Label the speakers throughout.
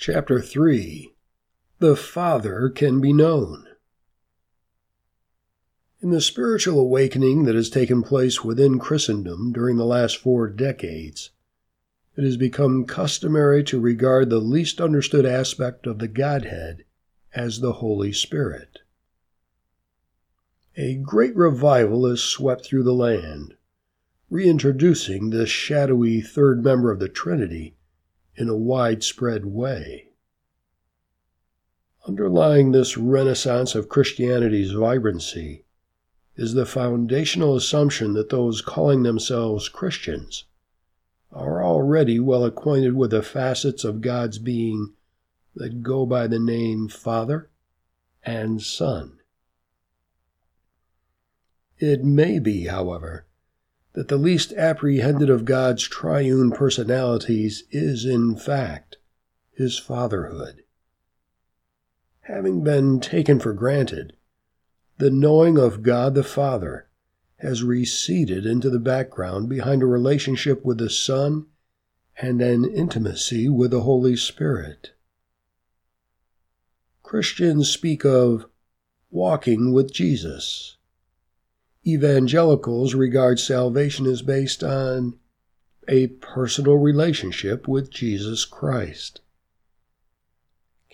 Speaker 1: Chapter 3 The Father Can Be Known. In the spiritual awakening that has taken place within Christendom during the last four decades, it has become customary to regard the least understood aspect of the Godhead as the Holy Spirit. A great revival has swept through the land, reintroducing this shadowy third member of the Trinity in a widespread way. Underlying this renaissance of Christianity's vibrancy is the foundational assumption that those calling themselves Christians are already well acquainted with the facets of God's being that go by the name Father and Son. It may be, however, that the least apprehended of God's triune personalities is, in fact, his fatherhood. Having been taken for granted, the knowing of God the Father has receded into the background behind a relationship with the Son and an intimacy with the Holy Spirit. Christians speak of walking with Jesus evangelicals regard salvation as based on a personal relationship with Jesus Christ.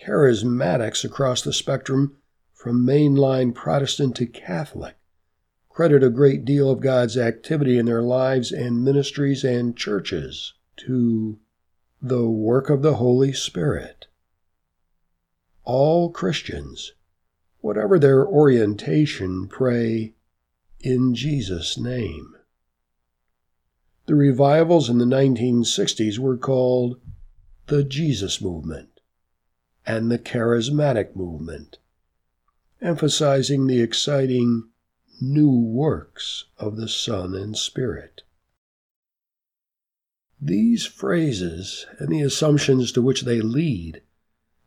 Speaker 1: Charismatics across the spectrum, from mainline Protestant to Catholic, credit a great deal of God's activity in their lives and ministries and churches to the work of the Holy Spirit. All Christians, whatever their orientation, pray, in Jesus' name. The revivals in the 1960s were called the Jesus Movement and the Charismatic Movement, emphasizing the exciting new works of the Son and Spirit. These phrases and the assumptions to which they lead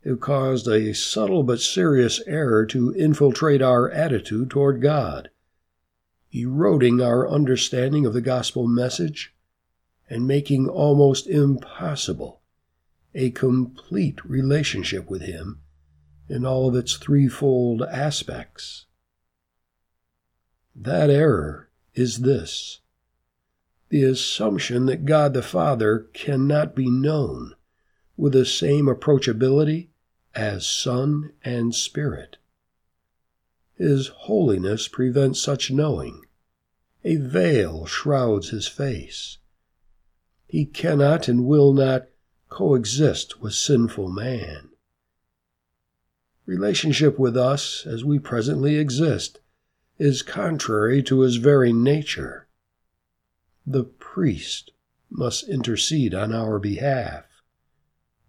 Speaker 1: have caused a subtle but serious error to infiltrate our attitude toward God eroding our understanding of the gospel message and making almost impossible a complete relationship with Him in all of its threefold aspects. That error is this the assumption that God the Father cannot be known with the same approachability as Son and Spirit. His holiness prevents such knowing. A veil shrouds his face. He cannot and will not coexist with sinful man. Relationship with us, as we presently exist, is contrary to his very nature. The priest must intercede on our behalf.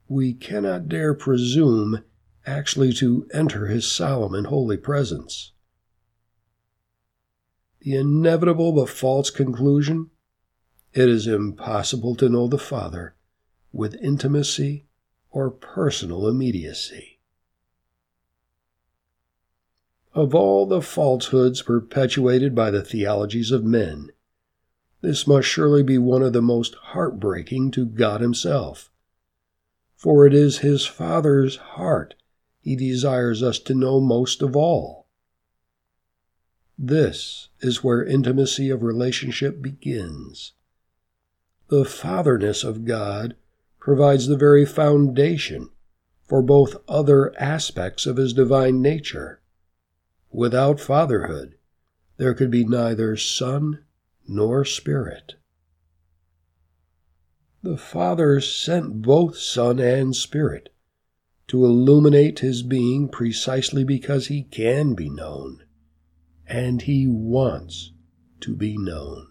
Speaker 1: We cannot dare presume actually to enter his solemn and holy presence. The inevitable but false conclusion it is impossible to know the Father with intimacy or personal immediacy. Of all the falsehoods perpetuated by the theologies of men, this must surely be one of the most heartbreaking to God Himself, for it is His Father's heart he desires us to know most of all. This is where intimacy of relationship begins. The fatherness of God provides the very foundation for both other aspects of his divine nature. Without fatherhood, there could be neither Son nor Spirit. The Father sent both Son and Spirit to illuminate his being precisely because he can be known, and he wants to be known.